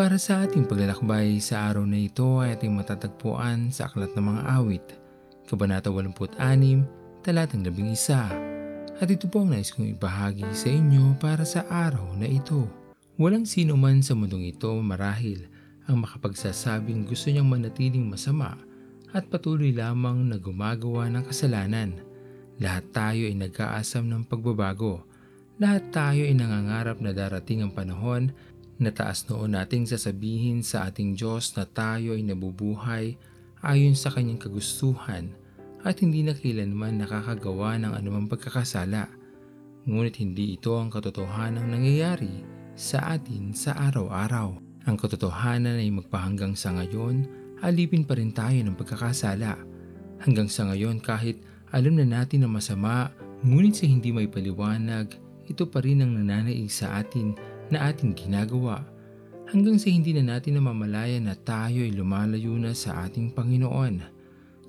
Para sa ating paglalakbay sa araw na ito ay ating matatagpuan sa Aklat ng Mga Awit, Kabanata 86, Talatang 11. At ito po ang nais kong ibahagi sa inyo para sa araw na ito. Walang sino man sa mundong ito marahil ang makapagsasabing gusto niyang manatiling masama at patuloy lamang na gumagawa ng kasalanan. Lahat tayo ay nag-aasam ng pagbabago. Lahat tayo ay nangangarap na darating ang panahon na taas noon nating sasabihin sa ating Diyos na tayo ay nabubuhay ayon sa kanyang kagustuhan at hindi na kailanman nakakagawa ng anumang pagkakasala. Ngunit hindi ito ang katotohanan ng nangyayari sa atin sa araw-araw. Ang katotohanan ay magpahanggang sa ngayon, alipin pa rin tayo ng pagkakasala. Hanggang sa ngayon kahit alam na natin na masama, ngunit sa hindi may paliwanag, ito pa rin ang nananaig sa atin na ating ginagawa hanggang sa hindi na natin namamalayan na tayo ay lumalayo na sa ating Panginoon.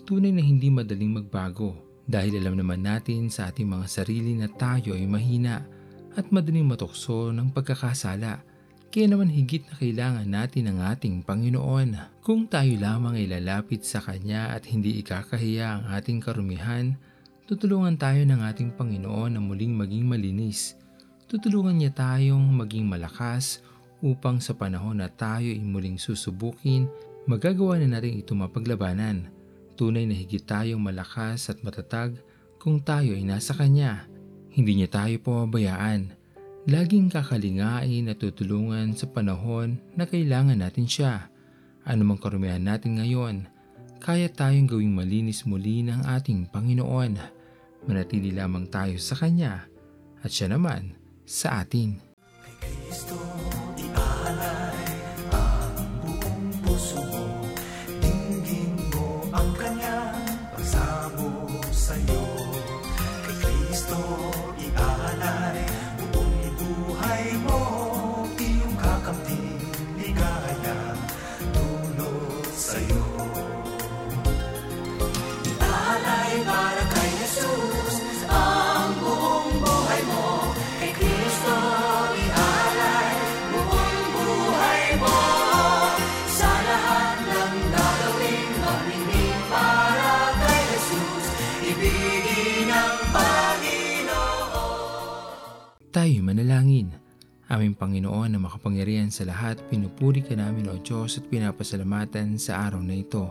Tunay na hindi madaling magbago dahil alam naman natin sa ating mga sarili na tayo ay mahina at madaling matukso ng pagkakasala. Kaya naman higit na kailangan natin ang ating Panginoon. Kung tayo lamang ay lalapit sa Kanya at hindi ikakahiya ang ating karumihan, tutulungan tayo ng ating Panginoon na muling maging malinis tutulungan niya tayong maging malakas upang sa panahon na tayo ay muling susubukin, magagawa na natin ito mapaglabanan. Tunay na higit tayong malakas at matatag kung tayo ay nasa Kanya. Hindi niya tayo pababayaan. Laging kakalingain at tutulungan sa panahon na kailangan natin siya. Ano mang karumihan natin ngayon, kaya tayong gawing malinis muli ng ating Panginoon. Manatili lamang tayo sa Kanya at siya naman sa atin. Kay Kristo iaalay ang buong puso mo, dinggin mo ang kanyang pagsamo sa'yo. Kay Kristo iaalay buong buhay mo, Tayo manalangin. Aming Panginoon na makapangyarihan sa lahat, pinupuri ka namin o Diyos at pinapasalamatan sa araw na ito.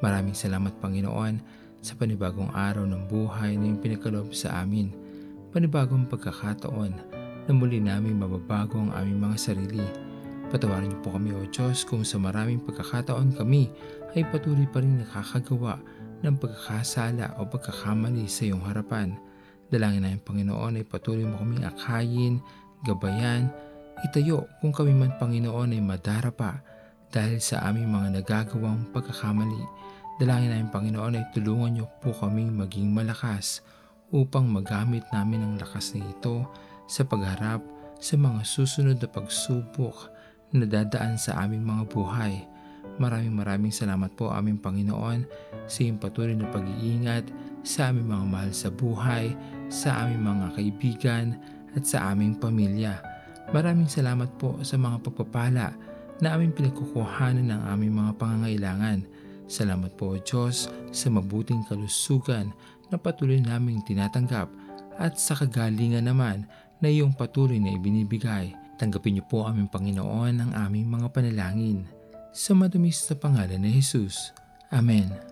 Maraming salamat Panginoon sa panibagong araw ng buhay na iyong pinagkaloob sa amin. Panibagong pagkakataon na muli namin mababago ang aming mga sarili. Patawarin niyo po kami o Diyos kung sa maraming pagkakataon kami ay patuloy pa rin nakakagawa ng pagkakasala o pagkakamali sa iyong harapan. Dalangin namin Panginoon ay patuloy mo kaming akayin, gabayan, itayo kung kami man Panginoon ay madarapa dahil sa aming mga nagagawang pagkakamali. Dalangin namin Panginoon ay tulungan niyo po kaming maging malakas upang magamit namin ang lakas na ito sa pagharap sa mga susunod na pagsubok na dadaan sa aming mga buhay. Maraming maraming salamat po aming Panginoon sa iyong patuloy na pag-iingat sa aming mga mahal sa buhay, sa aming mga kaibigan at sa aming pamilya. Maraming salamat po sa mga pagpapala na aming pinagkukuhanan ng aming mga pangangailangan. Salamat po Diyos sa mabuting kalusugan na patuloy naming tinatanggap at sa kagalingan naman na iyong patuloy na ibinibigay. Tanggapin niyo po aming Panginoon ang aming mga panalangin. Sa matamis na pangalan ni Jesus. Amen.